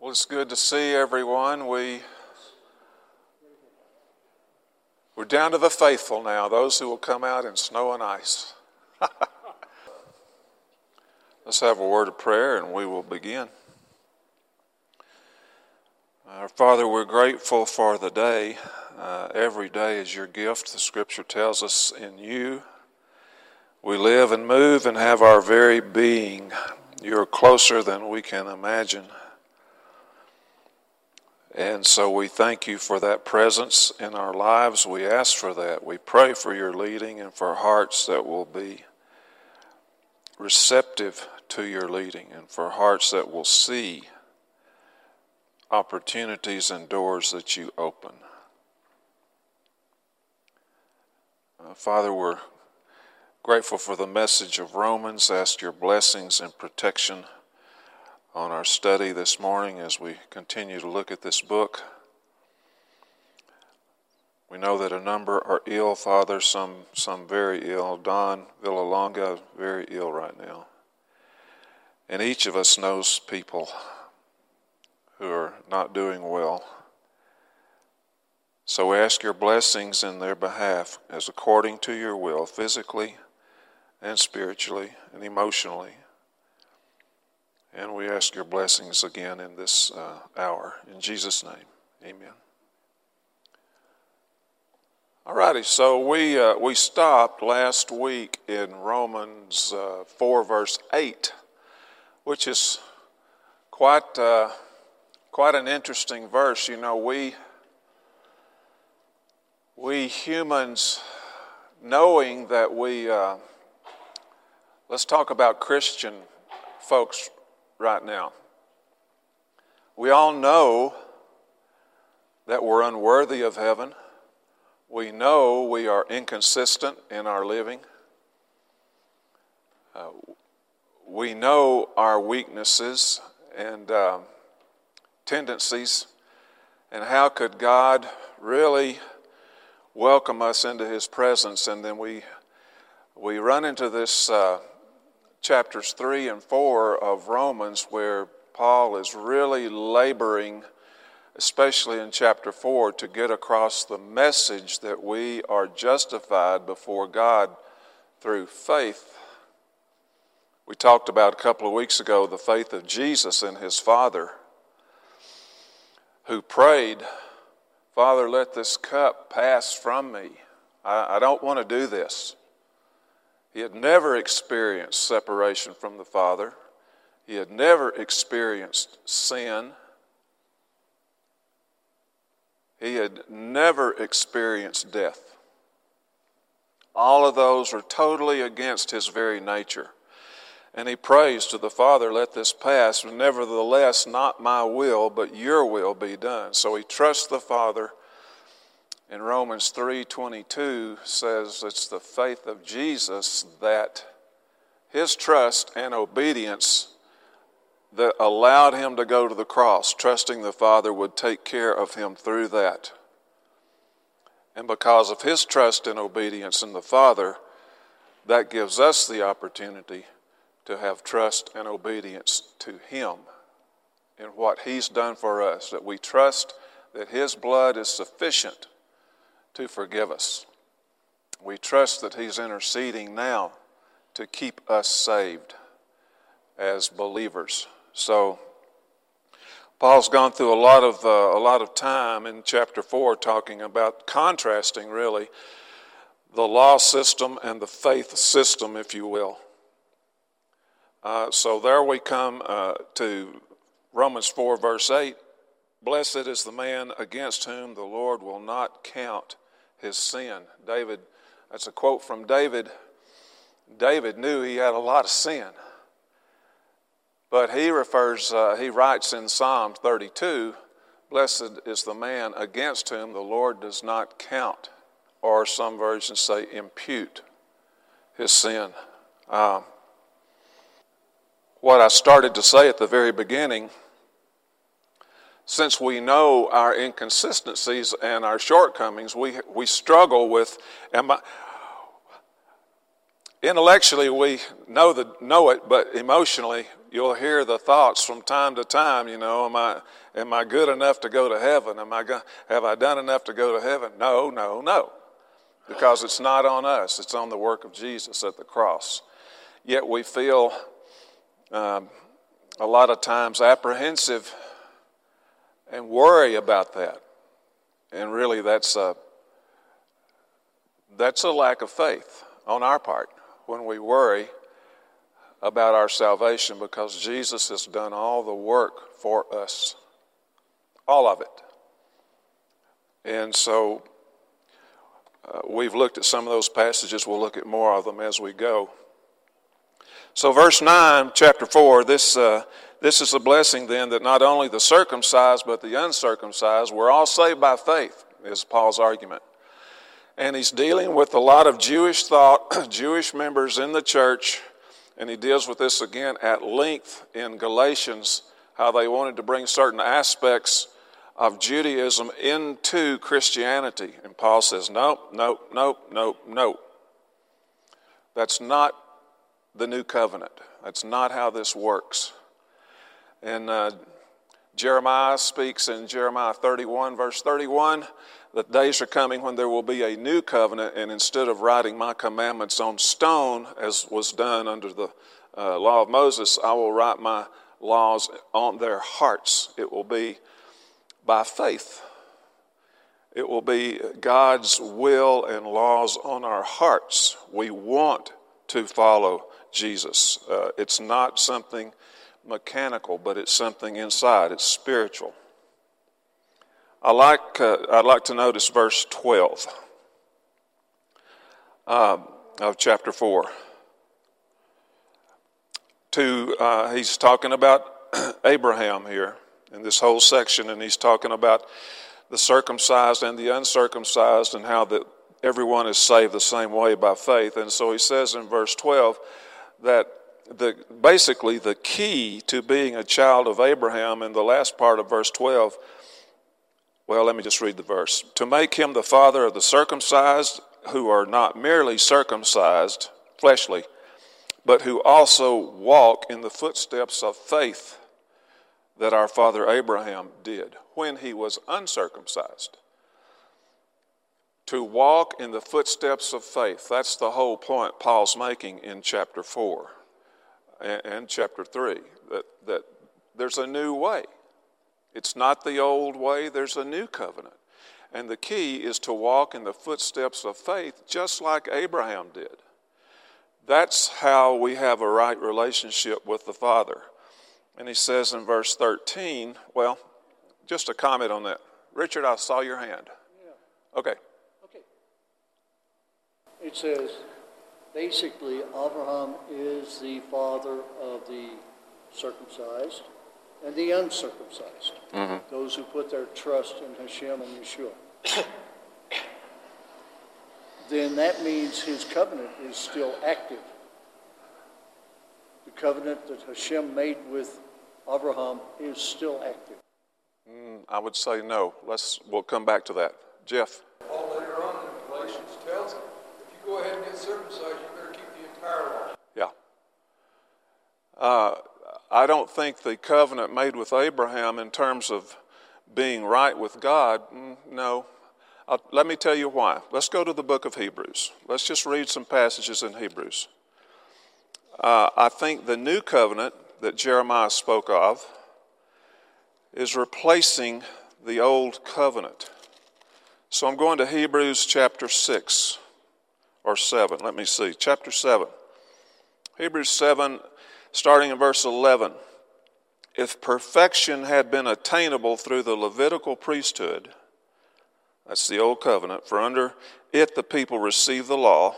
Well, it's good to see everyone. We we're down to the faithful now, those who will come out in snow and ice. Let's have a word of prayer and we will begin. Our Father, we're grateful for the day. Uh, every day is your gift. The Scripture tells us in you we live and move and have our very being. You're closer than we can imagine. And so we thank you for that presence in our lives. We ask for that. We pray for your leading and for hearts that will be receptive to your leading and for hearts that will see opportunities and doors that you open. Uh, Father, we're grateful for the message of Romans. Ask your blessings and protection on our study this morning as we continue to look at this book. We know that a number are ill, Father, some, some very ill. Don Villalonga, very ill right now. And each of us knows people who are not doing well. So we ask your blessings in their behalf as according to your will, physically and spiritually and emotionally. And we ask your blessings again in this uh, hour. In Jesus' name, amen. All righty, so we, uh, we stopped last week in Romans uh, 4, verse 8, which is quite, uh, quite an interesting verse. You know, we, we humans, knowing that we, uh, let's talk about Christian folks right now. We all know that we're unworthy of heaven. We know we are inconsistent in our living. Uh, we know our weaknesses and uh, tendencies. And how could God really welcome us into His presence? And then we, we run into this. Uh, chapters 3 and 4 of Romans, where Paul is really laboring, especially in chapter 4, to get across the message that we are justified before God through faith. We talked about a couple of weeks ago the faith of Jesus and his Father, who prayed, Father, let this cup pass from me. I, I don't want to do this. He had never experienced separation from the Father. He had never experienced sin. He had never experienced death. All of those are totally against his very nature. And he prays to the Father, let this pass. Nevertheless, not my will, but your will be done. So he trusts the Father in Romans 3:22 says it's the faith of Jesus that his trust and obedience that allowed him to go to the cross, trusting the Father would take care of him through that. And because of his trust and obedience in the Father, that gives us the opportunity to have trust and obedience to him in what he's done for us, that we trust that his blood is sufficient to forgive us. We trust that He's interceding now to keep us saved as believers. So, Paul's gone through a lot of uh, a lot of time in chapter four talking about contrasting really the law system and the faith system, if you will. Uh, so there we come uh, to Romans four verse eight. Blessed is the man against whom the Lord will not count his sin. David, that's a quote from David. David knew he had a lot of sin. But he refers, uh, he writes in Psalm 32 Blessed is the man against whom the Lord does not count, or some versions say impute his sin. Um, what I started to say at the very beginning since we know our inconsistencies and our shortcomings, we, we struggle with, am I, intellectually we know, the, know it, but emotionally you'll hear the thoughts from time to time, you know, am I, am I good enough to go to heaven? Am I have I done enough to go to heaven? No, no, no. Because it's not on us, it's on the work of Jesus at the cross. Yet we feel um, a lot of times apprehensive and worry about that. And really, that's a, that's a lack of faith on our part when we worry about our salvation because Jesus has done all the work for us, all of it. And so uh, we've looked at some of those passages. We'll look at more of them as we go. So, verse 9, chapter 4, this, uh, this is a blessing then that not only the circumcised but the uncircumcised, we're all saved by faith, is Paul's argument. And he's dealing with a lot of Jewish thought, Jewish members in the church, and he deals with this again at length in Galatians, how they wanted to bring certain aspects of Judaism into Christianity. And Paul says, nope, nope, nope, nope, nope. That's not the new covenant. That's not how this works. And uh, Jeremiah speaks in Jeremiah 31, verse 31, that days are coming when there will be a new covenant, and instead of writing my commandments on stone, as was done under the uh, law of Moses, I will write my laws on their hearts. It will be by faith. It will be God's will and laws on our hearts. We want to follow Jesus. Uh, it's not something mechanical, but it's something inside, it's spiritual. I like, uh, I'd like to notice verse 12 um, of chapter 4. To, uh, he's talking about Abraham here in this whole section, and he's talking about the circumcised and the uncircumcised and how that everyone is saved the same way by faith. And so he says in verse 12, that the, basically the key to being a child of Abraham in the last part of verse 12, well, let me just read the verse. To make him the father of the circumcised who are not merely circumcised, fleshly, but who also walk in the footsteps of faith that our father Abraham did when he was uncircumcised to walk in the footsteps of faith. That's the whole point Paul's making in chapter 4 and, and, chapter 3 that, that there's a new way. It's not the old way, there's a new covenant. And the key is to walk in the footsteps of faith just like Abraham did. That's how we have a right relationship with the Father. And he says in verse 13, well, just a comment on that. Richard, I saw your hand. Yeah. Okay Okay. it says basically Abraham is the father of the circumcised and the uncircumcised, mm-hmm. those who put their trust in Hashem and Yeshua. then that means his covenant is still active. The covenant that Hashem made with Abraham is still active. Mm, I would say no. Let's. We'll come back to that. Jeff. Paul later on in Galatians tells him go ahead and get circumcised, you better keep the entire law. Yeah. Uh, I don't think the covenant made with Abraham in terms of being right with God, mm, no. I'll, let me tell you why. Let's go to the book of Hebrews. Let's just read some passages in Hebrews. Uh, I think the new covenant that Jeremiah spoke of is replacing the old covenant. So I'm going to Hebrews chapter 6 or 7. Let me see. Chapter 7. Hebrews 7, starting in verse 11. If perfection had been attainable through the Levitical priesthood, that's the old covenant, for under it the people received the law,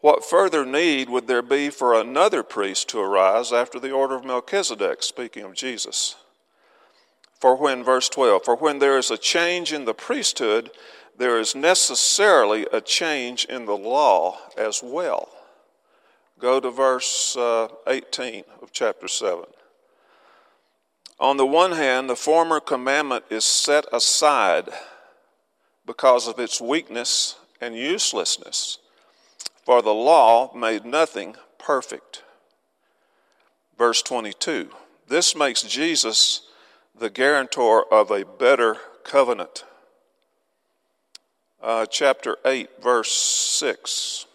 what further need would there be for another priest to arise after the order of Melchizedek, speaking of Jesus? For when, verse 12, for when there is a change in the priesthood, there is necessarily a change in the law as well. Go to verse uh, 18 of chapter 7. On the one hand, the former commandment is set aside because of its weakness and uselessness, for the law made nothing perfect. verse 22. This makes Jesus the guarantor of a better covenant. Uh, chapter 8, verse 6.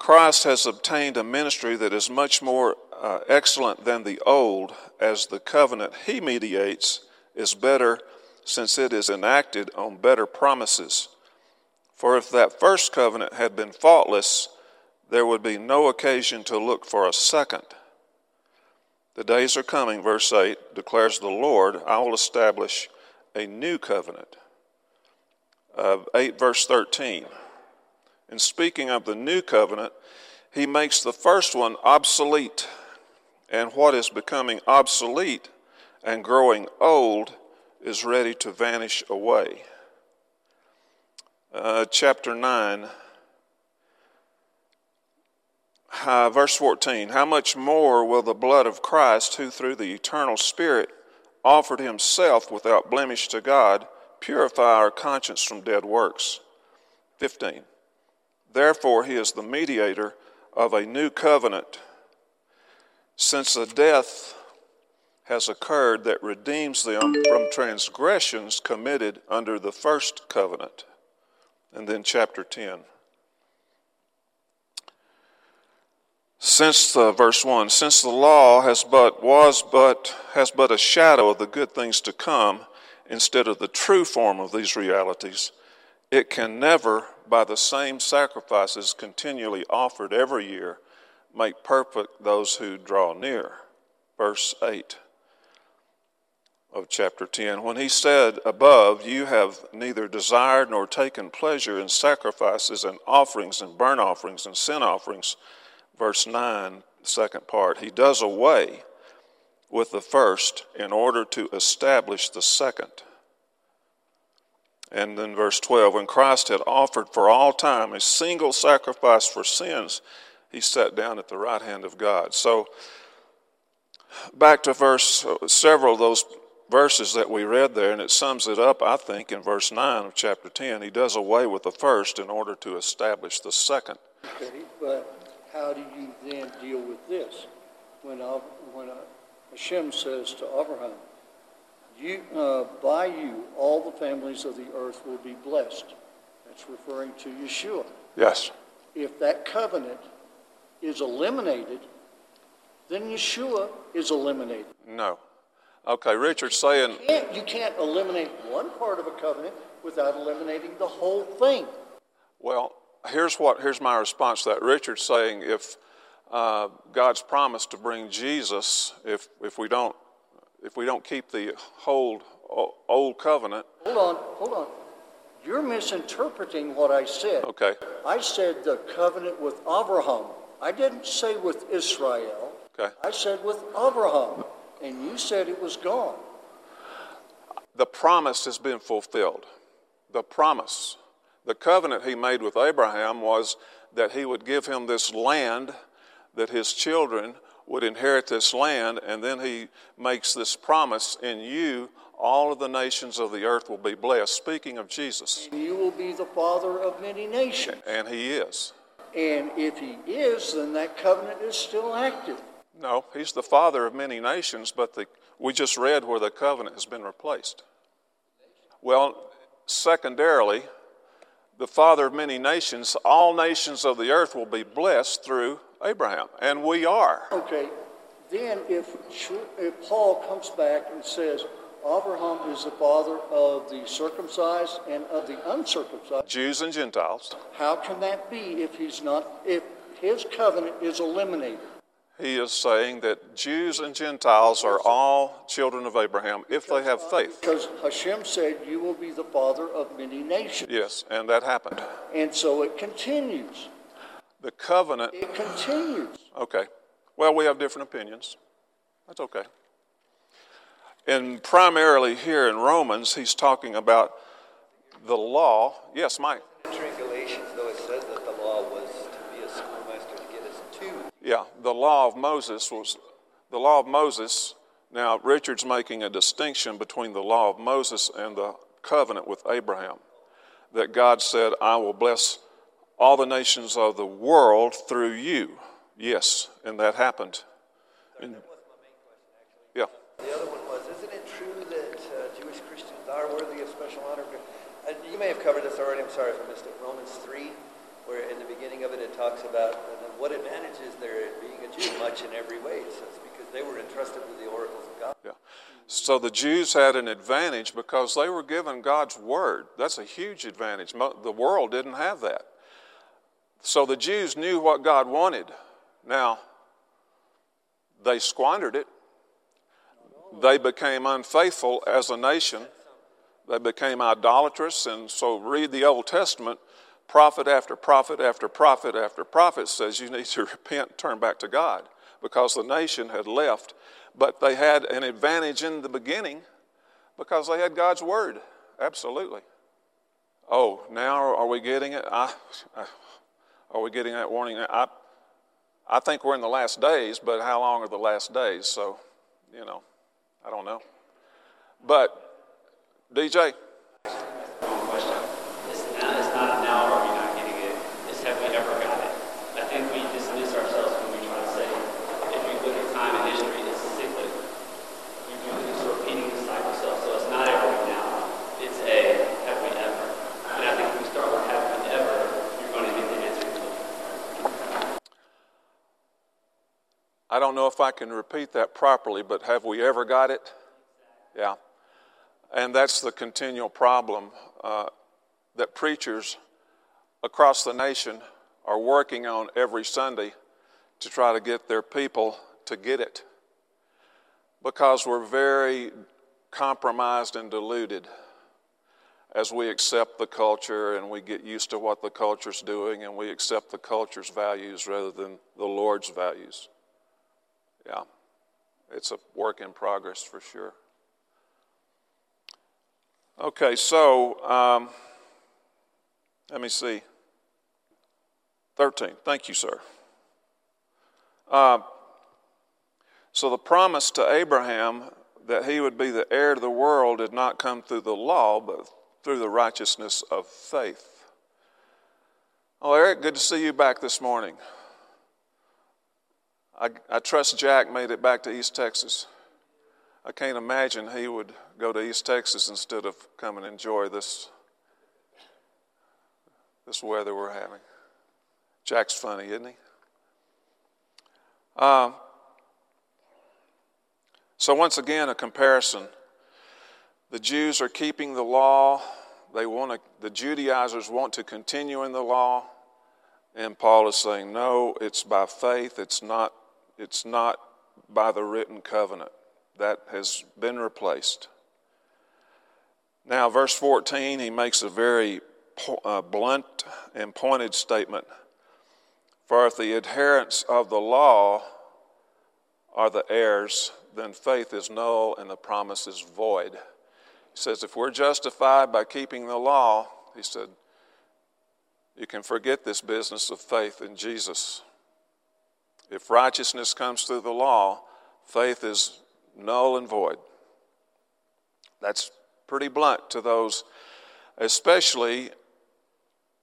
Christ has obtained a ministry that is much more uh, excellent than the old, as the covenant he mediates is better since it is enacted on better promises. For if that first covenant had been faultless, there would be no occasion to look for a second. The days are coming, verse 8 declares the Lord, I will establish a new covenant. Uh, 8 verse 13. In speaking of the new covenant, he makes the first one obsolete. And what is becoming obsolete and growing old is ready to vanish away. Uh, chapter 9, uh, verse 14 How much more will the blood of Christ, who through the eternal Spirit offered himself without blemish to God, purify our conscience from dead works? 15. Therefore, he is the mediator of a new covenant, since a death has occurred that redeems them from transgressions committed under the first covenant. And then, chapter 10. Since the verse 1, since the law has but was but has but a shadow of the good things to come instead of the true form of these realities, it can never, by the same sacrifices continually offered every year, make perfect those who draw near. Verse 8 of chapter 10. When he said above, You have neither desired nor taken pleasure in sacrifices and offerings and burnt offerings and sin offerings, verse 9, second part, he does away with the first in order to establish the second. And then verse 12, when Christ had offered for all time a single sacrifice for sins, he sat down at the right hand of God. So, back to verse, several of those verses that we read there, and it sums it up, I think, in verse 9 of chapter 10. He does away with the first in order to establish the second. Okay, but how do you then deal with this? When, when uh, Hashem says to Abraham, you, uh, by you, all the families of the earth will be blessed. That's referring to Yeshua. Yes. If that covenant is eliminated, then Yeshua is eliminated. No. Okay, Richard's saying. You can't, you can't eliminate one part of a covenant without eliminating the whole thing. Well, here's what here's my response to that. Richard's saying if uh, God's promise to bring Jesus, if if we don't if we don't keep the whole old covenant. Hold on, hold on. You're misinterpreting what I said. Okay. I said the covenant with Abraham. I didn't say with Israel. Okay. I said with Abraham, and you said it was gone. The promise has been fulfilled. The promise. The covenant he made with Abraham was that he would give him this land, that his children would inherit this land, and then he makes this promise in you, all of the nations of the earth will be blessed. Speaking of Jesus. And you will be the father of many nations. And he is. And if he is, then that covenant is still active. No, he's the father of many nations, but the, we just read where the covenant has been replaced. Well, secondarily, the father of many nations, all nations of the earth will be blessed through Abraham, and we are. Okay, then if, if Paul comes back and says, Abraham is the father of the circumcised and of the uncircumcised. Jews and Gentiles. How can that be if he's not if his covenant is eliminated? He is saying that Jews and Gentiles are all children of Abraham if they have faith. Because Hashem said, You will be the father of many nations. Yes, and that happened. And so it continues. The covenant. It continues. Okay. Well, we have different opinions. That's okay. And primarily here in Romans, he's talking about the law. Yes, Mike. Entering Galatians, though, it says that the law was to be a schoolmaster to get us to. Yeah, the law of Moses was the law of Moses. Now, Richard's making a distinction between the law of Moses and the covenant with Abraham. That God said, I will bless all the nations of the world through you. Yes, and that happened. And- That was my main question, actually. Yeah. The other one was, isn't it true that uh, Jewish Christians are worthy of special honor? And you may have covered this already, I'm sorry if I missed it. Romans 3, where in the beginning of it, it talks about uh, what advantage is there in being a Jew? Much in every way. So it's because they were entrusted with the oracles of God. Yeah. So the Jews had an advantage because they were given God's word. That's a huge advantage. The world didn't have that. So the Jews knew what God wanted. Now, they squandered it. They became unfaithful as a nation. They became idolatrous. And so, read the Old Testament. Prophet after prophet after prophet after prophet says you need to repent turn back to God because the nation had left. But they had an advantage in the beginning because they had God's word. Absolutely. Oh, now are we getting it? I, are we getting that warning? I, I think we're in the last days, but how long are the last days? So, you know, I don't know. But, DJ, One question. It's not, it's not now are we not getting it, it's have we ever got it? I think we dismiss ourselves when we try to say, if we look at time and history, it's cyclic. We do this repeating the cycle itself, so it's not ever now. It's a, have we ever? And I think if we start with have we ever, you're going to get the answer you're looking for. I don't know if I can repeat that properly, but have we ever got it? Yeah. And that's the continual problem uh, that preachers across the nation are working on every Sunday to try to get their people to get it. Because we're very compromised and deluded as we accept the culture and we get used to what the culture's doing and we accept the culture's values rather than the Lord's values. Yeah, it's a work in progress for sure. Okay, so um, let me see. 13. Thank you, sir. Uh, so the promise to Abraham that he would be the heir to the world did not come through the law, but through the righteousness of faith. Oh, Eric, good to see you back this morning. I, I trust Jack made it back to East Texas. I can't imagine he would go to East Texas instead of come and enjoy this, this weather we're having. Jack's funny, isn't he? Uh, so, once again, a comparison. The Jews are keeping the law. They want to, the Judaizers want to continue in the law. And Paul is saying, no, it's by faith. It's not, it's not by the written covenant. That has been replaced. Now, verse 14, he makes a very uh, blunt and pointed statement. For if the adherents of the law are the heirs, then faith is null and the promise is void. He says, if we're justified by keeping the law, he said, you can forget this business of faith in Jesus. If righteousness comes through the law, faith is null and void. That's pretty blunt to those, especially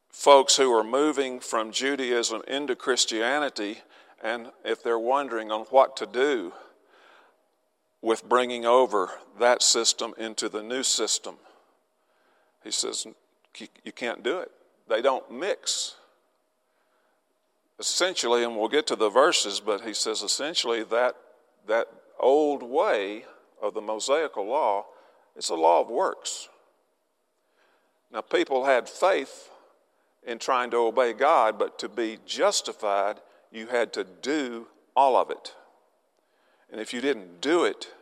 folks who are moving from Judaism into Christianity, and if they're wondering on what to do with bringing over that system into the new system. He says, you can't do it. They don't mix. Essentially, and we'll get to the verses, but he says essentially that, that old way of the Mosaical law, it's a law of works. Now, people had faith in trying to obey God, but to be justified, you had to do all of it. And if you didn't do it,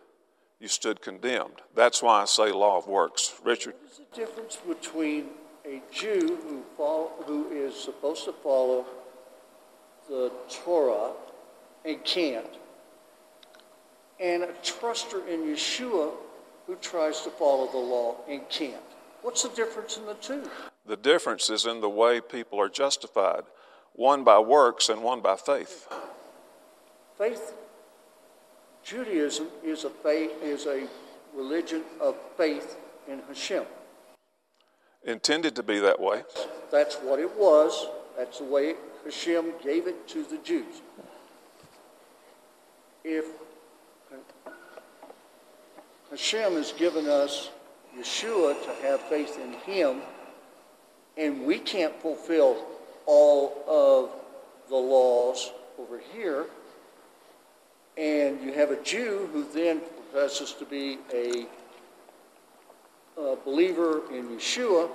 you stood condemned. That's why I say law of works. Richard? What is the difference between a Jew who, follow, who is supposed to follow the Torah and can't, and a truster in Yeshua who tries to follow the law and can't? What's the difference in the two? The difference is in the way people are justified one by works and one by faith. Faith, Judaism is a faith, is a religion of faith in Hashem. Intended to be that way. That's what it was. That's the way Hashem gave it to the Jews. If Hashem has given us Yeshua to have faith in Him, and we can't fulfill all of the laws over here. And you have a Jew who then professes to be a, a believer in Yeshua.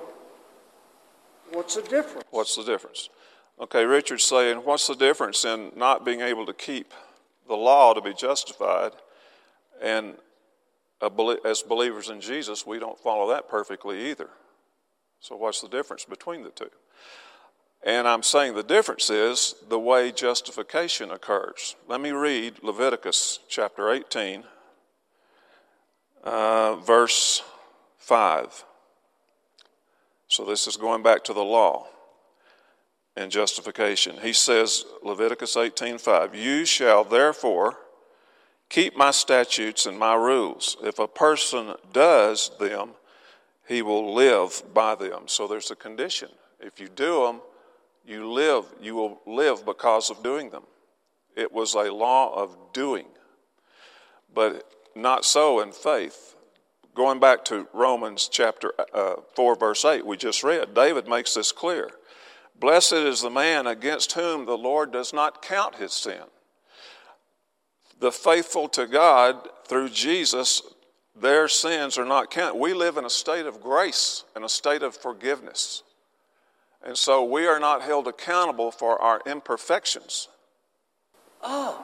What's the difference? What's the difference? Okay, Richard's saying, what's the difference in not being able to keep the law to be justified and as believers in Jesus, we don't follow that perfectly either. So, what's the difference between the two? And I'm saying the difference is the way justification occurs. Let me read Leviticus chapter 18, uh, verse 5. So, this is going back to the law and justification. He says, Leviticus 18:5, "You shall therefore keep my statutes and my rules. If a person does them, he will live by them." So there's a condition. If you do them, you live, you will live because of doing them. It was a law of doing. But not so in faith. Going back to Romans chapter uh, 4, verse 8, we just read, David makes this clear. Blessed is the man against whom the Lord does not count his sin. The faithful to God through Jesus, their sins are not counted. We live in a state of grace and a state of forgiveness. And so we are not held accountable for our imperfections. Oh,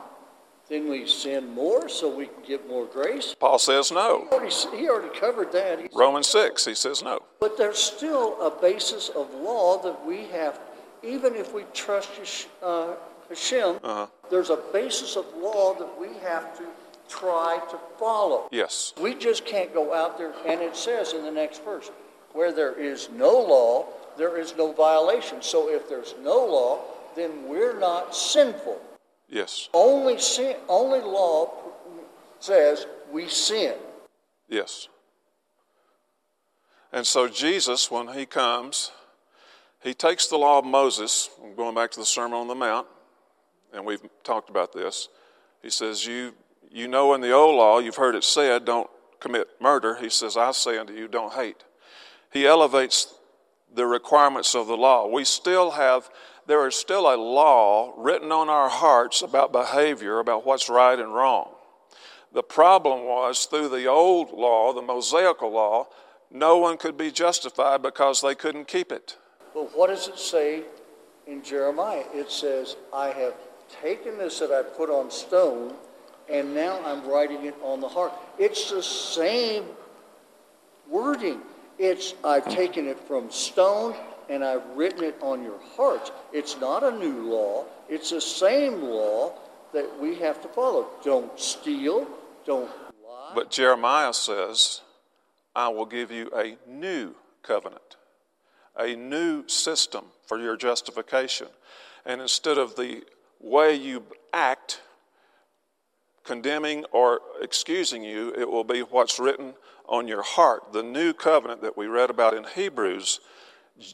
then we sin more so we can get more grace? Paul says no. He already, he already covered that. He Romans 6, he says no. But there's still a basis of law that we have even if we trust uh, Hashem, uh-huh. there's a basis of law that we have to try to follow. Yes. We just can't go out there, and it says in the next verse, where there is no law, there is no violation. So if there's no law, then we're not sinful. Yes. Only sin, only law says we sin. Yes. And so Jesus, when he comes, he takes the law of Moses, I'm going back to the Sermon on the Mount, and we've talked about this. He says, You, you know in the old law, you've heard it said, don't commit murder. He says, I say unto you, don't hate. He elevates the requirements of the law. We still have, there is still a law written on our hearts about behavior, about what's right and wrong. The problem was through the old law, the Mosaical law, no one could be justified because they couldn't keep it. But what does it say in Jeremiah? It says, I have taken this that I put on stone, and now I'm writing it on the heart. It's the same wording. It's I've taken it from stone and I've written it on your hearts. It's not a new law. It's the same law that we have to follow. Don't steal, don't lie. But Jeremiah says, I will give you a new covenant a new system for your justification. And instead of the way you act, condemning or excusing you, it will be what's written on your heart. The new covenant that we read about in Hebrews,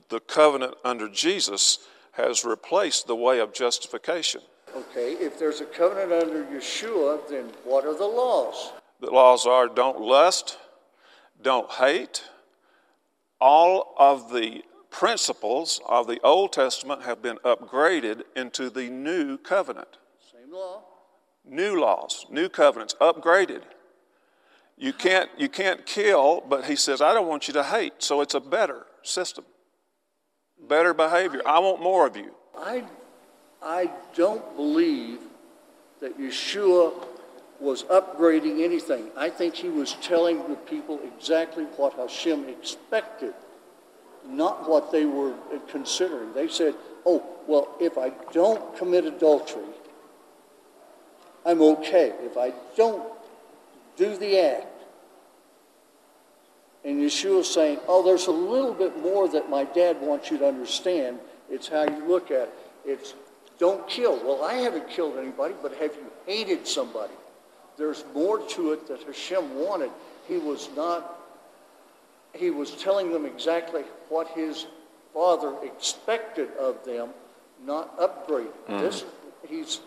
the covenant under Jesus, has replaced the way of justification. Okay, if there's a covenant under Yeshua, then what are the laws? The laws are don't lust, don't hate. All of the principles of the Old Testament have been upgraded into the new covenant. Same law. New laws, new covenants, upgraded. You can't, you can't kill, but he says, I don't want you to hate. So it's a better system, better behavior. I, I want more of you. I, I don't believe that Yeshua was upgrading anything. I think he was telling the people exactly what Hashem expected not what they were considering. They said, oh, well, if I don't commit adultery, I'm okay. If I don't do the act, and Yeshua's saying, oh, there's a little bit more that my dad wants you to understand. It's how you look at it. It's don't kill. Well, I haven't killed anybody, but have you hated somebody? There's more to it that Hashem wanted. He was not he was telling them exactly what his father expected of them, not upgrade. Mm-hmm. This, he's,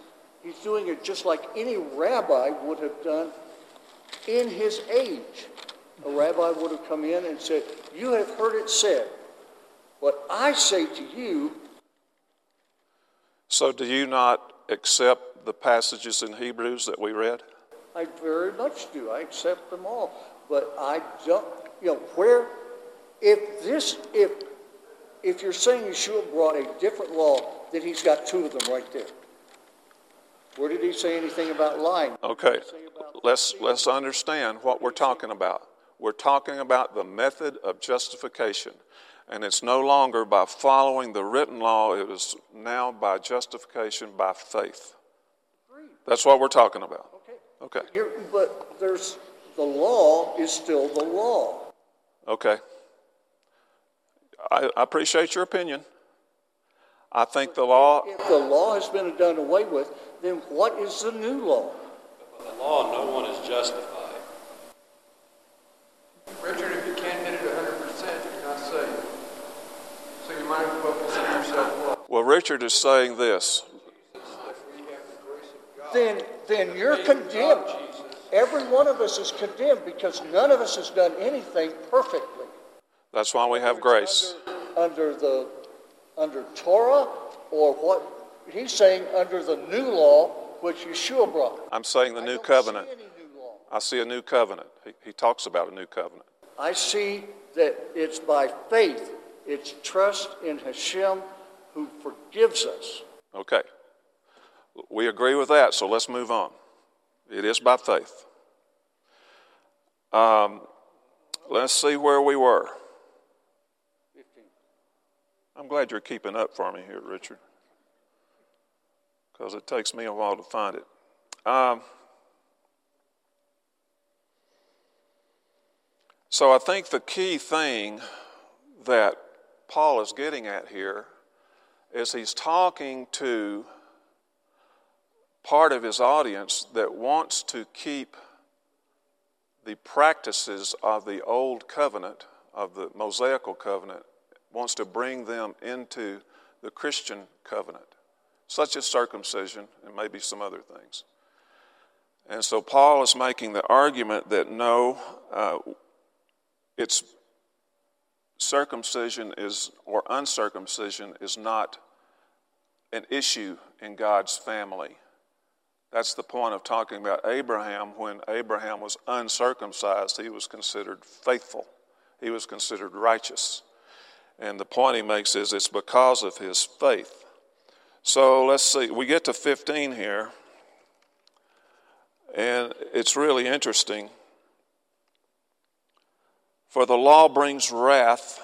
he's doing it just like any rabbi would have done in his age, a rabbi would have come in and said, You have heard it said, but I say to you. So, do you not accept the passages in Hebrews that we read? I very much do. I accept them all. But I don't, you know, where, if this, if, if you're saying Yeshua brought a different law, then he's got two of them right there. Where did he say anything about lying? Okay, let's, let's understand what we're talking about. We're talking about the method of justification. And it's no longer by following the written law, it is now by justification by faith. That's what we're talking about. Okay. Here, but there's the law is still the law. Okay. I, I appreciate your opinion. I think the law. If the law has been done away with, then what is the new law? By the law, no one is justified. Richard, if you can't hit it 100%, you're not saved. So you might as well consider yourself what? Well, Richard is saying this. Then, then you're condemned. Every one of us is condemned because none of us has done anything perfectly. That's why we have grace. Under, under the under Torah or what he's saying under the new law which Yeshua brought. I'm saying the new covenant. I see a new covenant. He, he talks about a new covenant. I see that it's by faith, it's trust in Hashem who forgives us. Okay. We agree with that, so let's move on. It is by faith. Um, let's see where we were. 15. I'm glad you're keeping up for me here, Richard, because it takes me a while to find it. Um, so I think the key thing that Paul is getting at here is he's talking to part of his audience that wants to keep the practices of the old covenant, of the Mosaical covenant, wants to bring them into the Christian covenant, such as circumcision and maybe some other things. And so Paul is making the argument that no, uh, it's circumcision is or uncircumcision is not an issue in God's family. That's the point of talking about Abraham. When Abraham was uncircumcised, he was considered faithful, he was considered righteous. And the point he makes is it's because of his faith. So let's see, we get to 15 here, and it's really interesting. For the law brings wrath,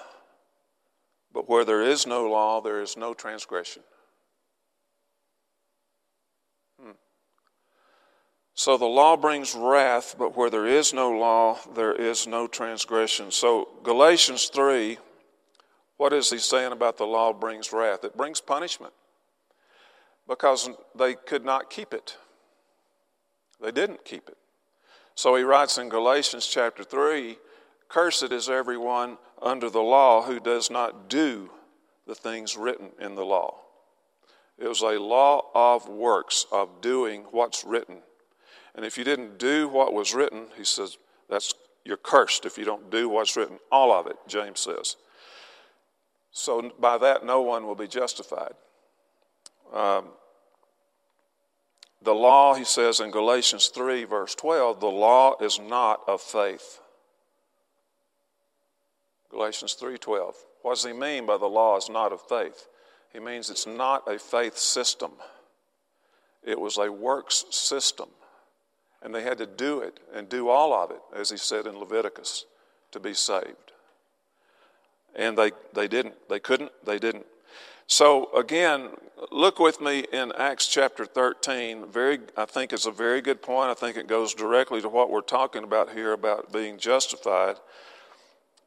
but where there is no law, there is no transgression. So the law brings wrath, but where there is no law, there is no transgression. So Galatians 3, what is he saying about the law brings wrath? It brings punishment because they could not keep it. They didn't keep it. So he writes in Galatians chapter 3 Cursed is everyone under the law who does not do the things written in the law. It was a law of works, of doing what's written. And if you didn't do what was written, he says, that's you're cursed if you don't do what's written. All of it, James says. So by that, no one will be justified. Um, the law, he says in Galatians 3, verse 12, the law is not of faith. Galatians 3:12. What does he mean by the law is not of faith? He means it's not a faith system. It was a works system. And they had to do it and do all of it, as he said in Leviticus, to be saved. And they, they didn't. They couldn't. They didn't. So again, look with me in Acts chapter 13. Very, I think it's a very good point. I think it goes directly to what we're talking about here about being justified.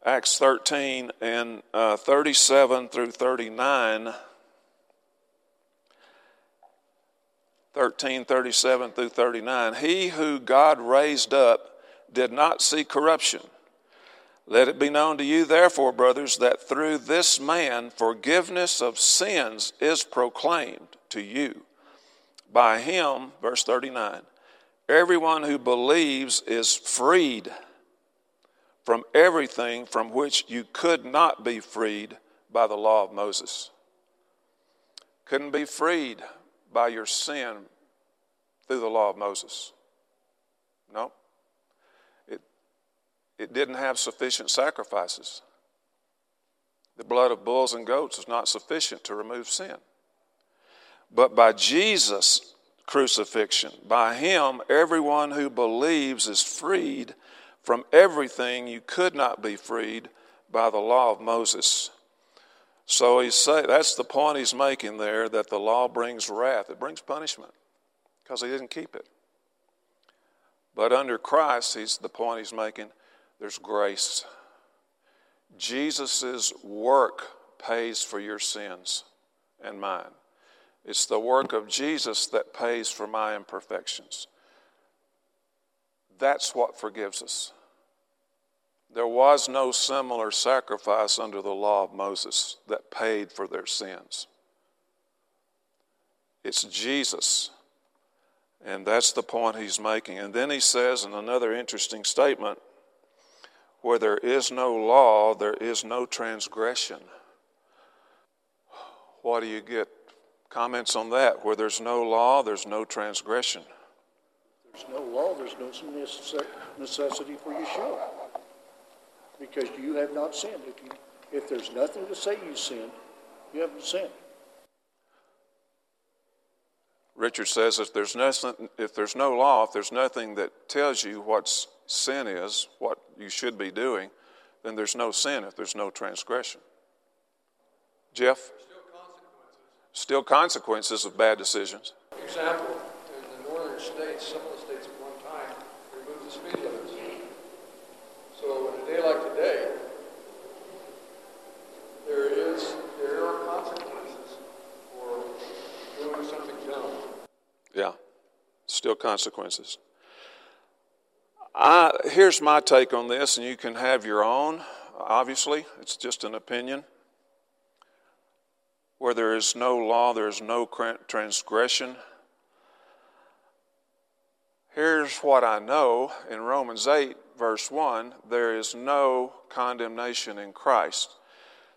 Acts 13 and uh, 37 through 39. 13, 37 through 39. He who God raised up did not see corruption. Let it be known to you, therefore, brothers, that through this man forgiveness of sins is proclaimed to you. By him, verse 39, Everyone who believes is freed from everything from which you could not be freed by the law of Moses. Couldn't be freed by your sin through the law of Moses. No. It, it didn't have sufficient sacrifices. The blood of bulls and goats is not sufficient to remove sin. But by Jesus' crucifixion, by Him, everyone who believes is freed from everything you could not be freed by the law of Moses. So he's say, that's the point he's making there that the law brings wrath, it brings punishment because he didn't keep it. But under Christ, he's the point he's making, there's grace. Jesus' work pays for your sins and mine. It's the work of Jesus that pays for my imperfections. That's what forgives us. There was no similar sacrifice under the law of Moses that paid for their sins. It's Jesus. And that's the point he's making. And then he says in another interesting statement where there is no law, there is no transgression. What do you get? Comments on that? Where there's no law, there's no transgression. There's no law, there's no necessity for Yeshua. Because you have not sinned. If, you, if there's nothing to say you sinned, you haven't sinned. Richard says if there's, nothing, if there's no law, if there's nothing that tells you what sin is, what you should be doing, then there's no sin if there's no transgression. Jeff? Still consequences. Still consequences of bad decisions. For example, in the northern states, some of the states at one time removed the speed limits. Like today, there is, there are consequences for doing something dumb. Yeah, still consequences. I, here's my take on this, and you can have your own. Obviously, it's just an opinion. Where there is no law, there is no transgression. Here's what I know in Romans 8, verse 1 there is no condemnation in Christ.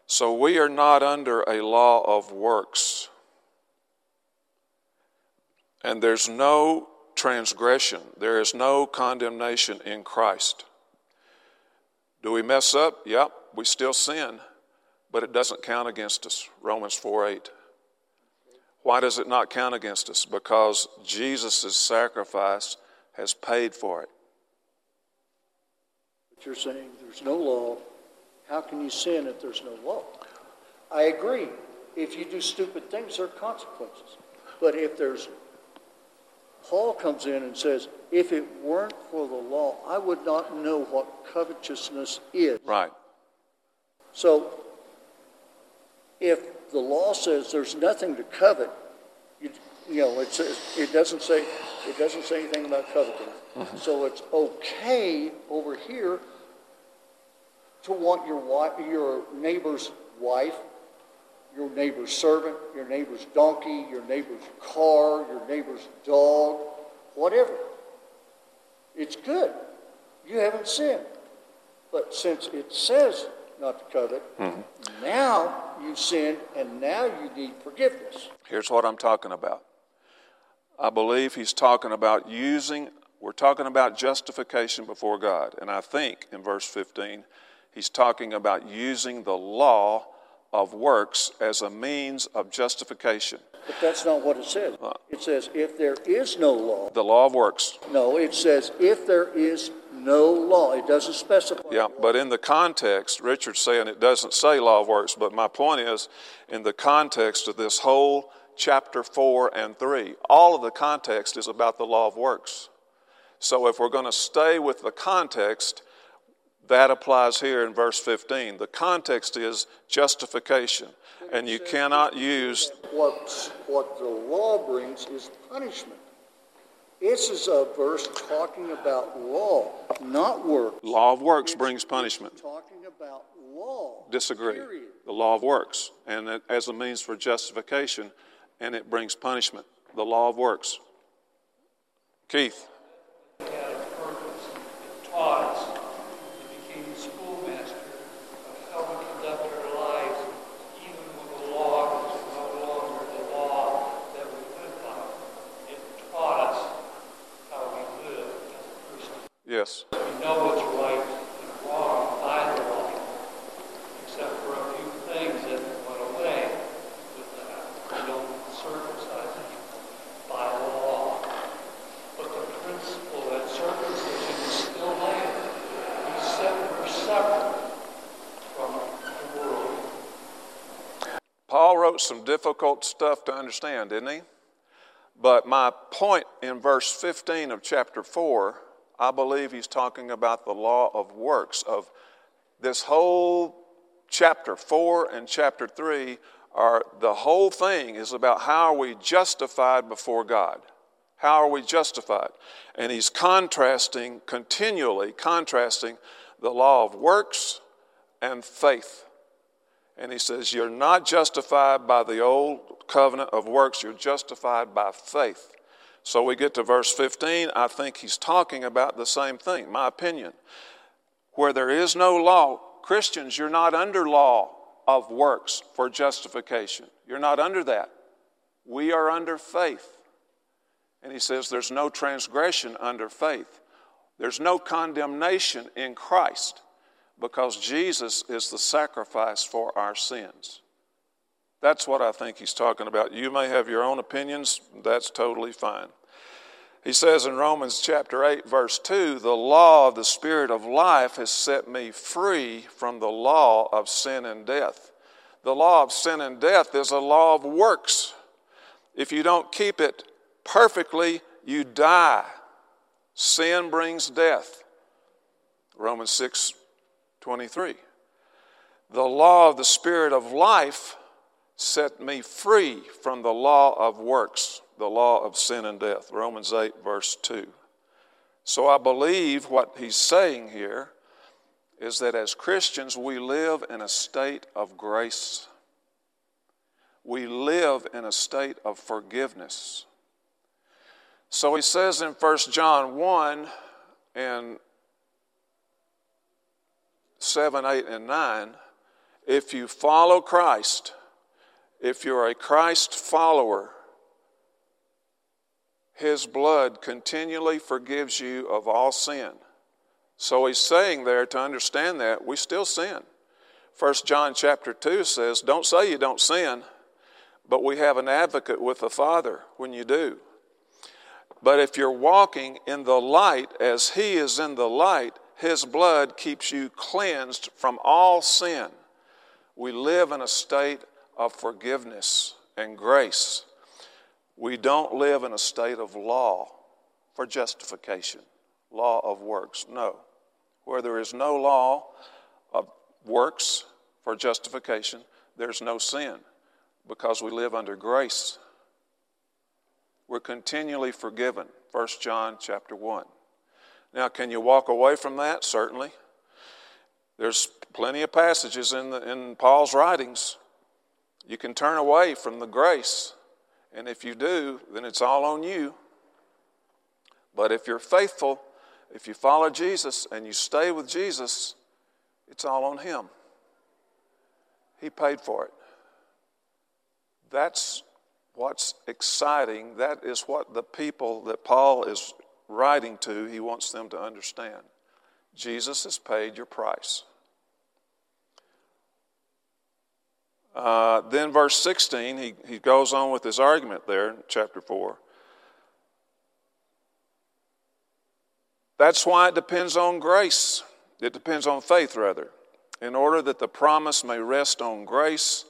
So we are not under a law of works. And there's no transgression, there is no condemnation in Christ. Do we mess up? Yep, we still sin, but it doesn't count against us. Romans 4 8. Why does it not count against us? Because Jesus' sacrifice has paid for it. But you're saying there's no law. How can you sin if there's no law? I agree. If you do stupid things, there are consequences. But if there's Paul comes in and says, if it weren't for the law, I would not know what covetousness is. Right. So, if the law says there's nothing to covet, you, you know, it says it doesn't say it doesn't say anything about coveting. Mm-hmm. So it's okay over here to want your wife, your neighbor's wife, your neighbor's servant, your neighbor's donkey, your neighbor's car, your neighbor's dog, whatever. It's good. You haven't sinned. But since it says not to covet, mm-hmm. now you've sinned and now you need forgiveness. Here's what I'm talking about. I believe he's talking about using, we're talking about justification before God. And I think in verse 15, he's talking about using the law of works as a means of justification. But that's not what it says. Uh, it says, if there is no law. The law of works. No, it says, if there is no law. It doesn't specify. Yeah, but in the context, Richard's saying it doesn't say law of works, but my point is, in the context of this whole chapter 4 and 3, all of the context is about the law of works. So if we're going to stay with the context, that applies here in verse 15. The context is justification, and you cannot use. What, what the law brings is punishment. This is a verse talking about law, not works. Law of works it's, brings punishment. talking about law. Disagree. Period. The law of works, and as a means for justification, and it brings punishment. The law of works. Keith. had a purpose. It taught us. It became the schoolmaster of how we conduct our lives, even when the law was no longer the law that we live by. It taught us how we live as a Christian. Yes. We know what's right and wrong by the law, except for a few things that went away with that. We don't circumcise by the law. But the principle that circumcision is still there. We set, we're separate from the world. Paul some difficult stuff to understand, didn't he? But my point in verse 15 of chapter 4, I believe he's talking about the law of works, of this whole chapter 4 and chapter 3 are the whole thing is about how are we justified before God. How are we justified? And he's contrasting, continually contrasting the law of works and faith. And he says, You're not justified by the old covenant of works, you're justified by faith. So we get to verse 15. I think he's talking about the same thing, my opinion. Where there is no law, Christians, you're not under law of works for justification. You're not under that. We are under faith. And he says there's no transgression under faith. There's no condemnation in Christ because Jesus is the sacrifice for our sins. That's what I think he's talking about. You may have your own opinions, that's totally fine. He says in Romans chapter 8, verse 2 the law of the Spirit of life has set me free from the law of sin and death. The law of sin and death is a law of works. If you don't keep it perfectly, you die. Sin brings death. Romans 6 23. The law of the Spirit of life set me free from the law of works, the law of sin and death. Romans 8, verse 2. So I believe what he's saying here is that as Christians, we live in a state of grace. We live in a state of forgiveness. So he says in 1 John 1 and 7, 8, and 9 if you follow Christ, if you're a Christ follower, his blood continually forgives you of all sin. So he's saying there to understand that we still sin. 1 John chapter 2 says, Don't say you don't sin, but we have an advocate with the Father when you do. But if you're walking in the light as he is in the light, his blood keeps you cleansed from all sin. We live in a state of forgiveness and grace. We don't live in a state of law for justification, law of works. No. Where there is no law of works for justification, there's no sin because we live under grace. We're continually forgiven. 1 John chapter 1. Now, can you walk away from that? Certainly. There's plenty of passages in, the, in Paul's writings. You can turn away from the grace, and if you do, then it's all on you. But if you're faithful, if you follow Jesus and you stay with Jesus, it's all on Him. He paid for it. That's what's exciting. That is what the people that Paul is writing to, he wants them to understand. Jesus has paid your price. Uh, then, verse 16, he, he goes on with his argument there in chapter 4. That's why it depends on grace. It depends on faith, rather, in order that the promise may rest on grace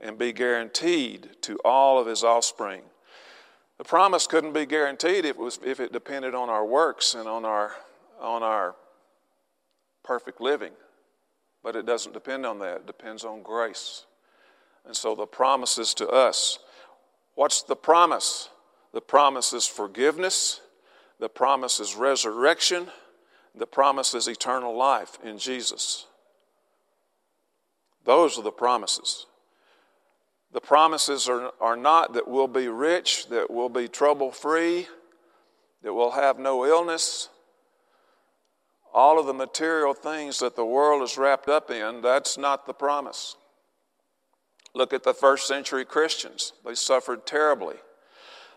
and be guaranteed to all of his offspring. The promise couldn't be guaranteed if it, was, if it depended on our works and on our, on our perfect living. But it doesn't depend on that, it depends on grace. And so the promise is to us. What's the promise? The promise is forgiveness, the promise is resurrection, the promise is eternal life in Jesus. Those are the promises. The promises are, are not that we'll be rich, that we'll be trouble free, that we'll have no illness. All of the material things that the world is wrapped up in, that's not the promise. Look at the first century Christians. They suffered terribly.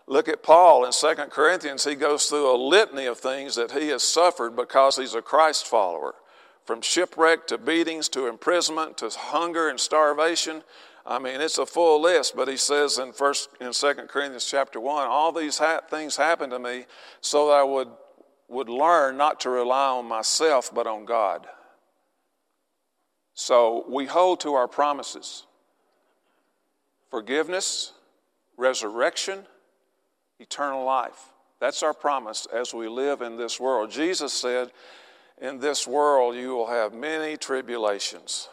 Look at Paul in 2 Corinthians. He goes through a litany of things that he has suffered because he's a Christ follower from shipwreck to beatings to imprisonment to hunger and starvation. I mean, it's a full list, but he says in first in 2 Corinthians chapter 1, all these ha- things happened to me so that I would, would learn not to rely on myself, but on God. So we hold to our promises forgiveness, resurrection, eternal life. That's our promise as we live in this world. Jesus said, In this world you will have many tribulations.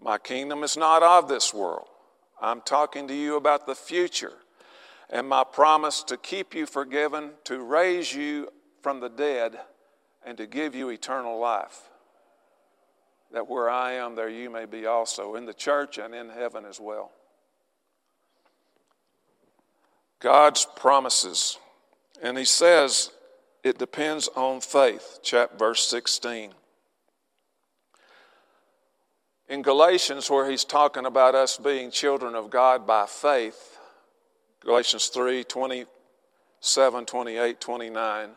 My kingdom is not of this world. I'm talking to you about the future and my promise to keep you forgiven, to raise you from the dead, and to give you eternal life. That where I am, there you may be also, in the church and in heaven as well. God's promises. And he says it depends on faith, chapter verse 16. In Galatians, where he's talking about us being children of God by faith, Galatians 3 27, 28, 29.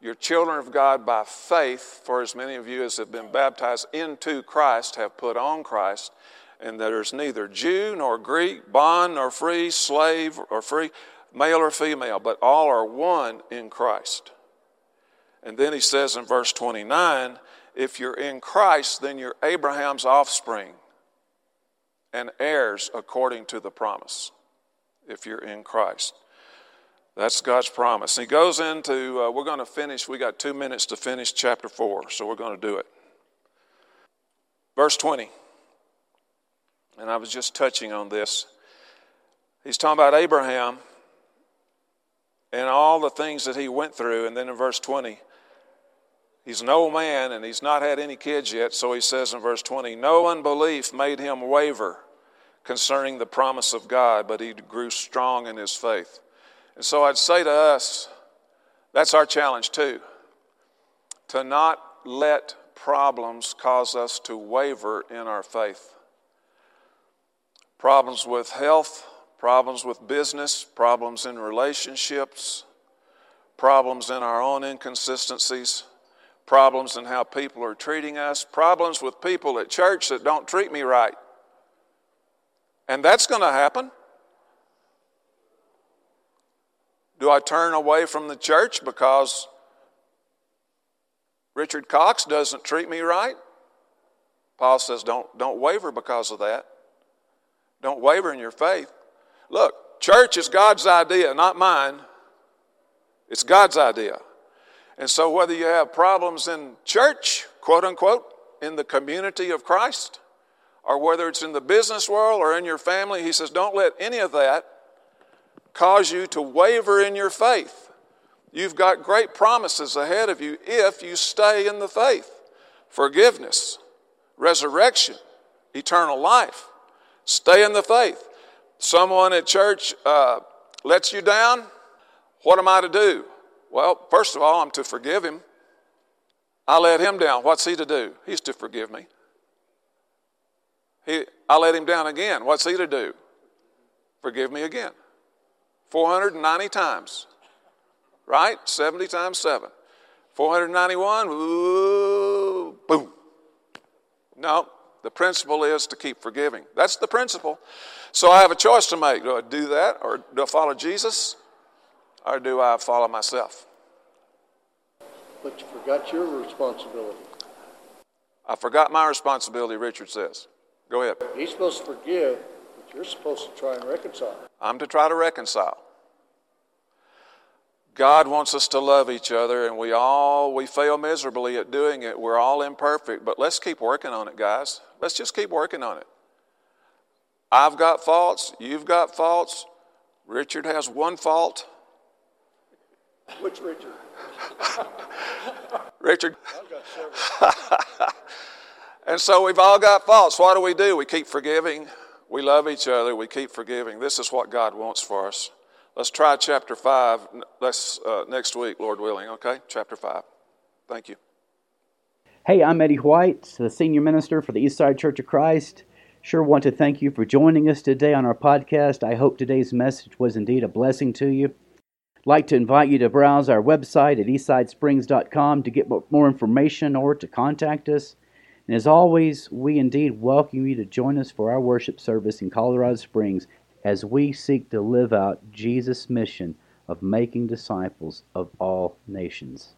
You're children of God by faith, for as many of you as have been baptized into Christ have put on Christ and there is neither Jew nor Greek, bond nor free, slave or free, male or female, but all are one in Christ. And then he says in verse 29 if you're in Christ, then you're Abraham's offspring and heirs according to the promise. If you're in Christ. That's God's promise. He goes into, uh, we're going to finish, we got two minutes to finish chapter 4, so we're going to do it. Verse 20 and I was just touching on this. He's talking about Abraham and all the things that he went through. And then in verse 20, he's an old man and he's not had any kids yet. So he says in verse 20, No unbelief made him waver concerning the promise of God, but he grew strong in his faith. And so I'd say to us, that's our challenge too, to not let problems cause us to waver in our faith problems with health, problems with business, problems in relationships, problems in our own inconsistencies, problems in how people are treating us, problems with people at church that don't treat me right. And that's going to happen. Do I turn away from the church because Richard Cox doesn't treat me right? Paul says, don't, don't waver because of that. Don't waver in your faith. Look, church is God's idea, not mine. It's God's idea. And so, whether you have problems in church, quote unquote, in the community of Christ, or whether it's in the business world or in your family, he says, don't let any of that cause you to waver in your faith. You've got great promises ahead of you if you stay in the faith forgiveness, resurrection, eternal life. Stay in the faith. Someone at church uh, lets you down. What am I to do? Well, first of all, I'm to forgive him. I let him down. What's he to do? He's to forgive me. He, I let him down again. What's he to do? Forgive me again. 490 times. Right? 70 times 7. 491, ooh, boom. No, the principle is to keep forgiving. That's the principle. So I have a choice to make. Do I do that or do I follow Jesus or do I follow myself? But you forgot your responsibility. I forgot my responsibility, Richard says. Go ahead. He's supposed to forgive, but you're supposed to try and reconcile. I'm to try to reconcile. God wants us to love each other, and we all we fail miserably at doing it. We're all imperfect, but let's keep working on it, guys. Let's just keep working on it. I've got faults. You've got faults. Richard has one fault. Which Richard? Richard. and so we've all got faults. What do we do? We keep forgiving. We love each other. We keep forgiving. This is what God wants for us. Let's try chapter 5 let's, uh, next week, Lord willing, okay? Chapter 5. Thank you. Hey, I'm Eddie White, the senior minister for the Eastside Church of Christ. Sure want to thank you for joining us today on our podcast. I hope today's message was indeed a blessing to you. Like to invite you to browse our website at eastsidesprings.com to get more information or to contact us. And as always, we indeed welcome you to join us for our worship service in Colorado Springs as we seek to live out Jesus' mission of making disciples of all nations.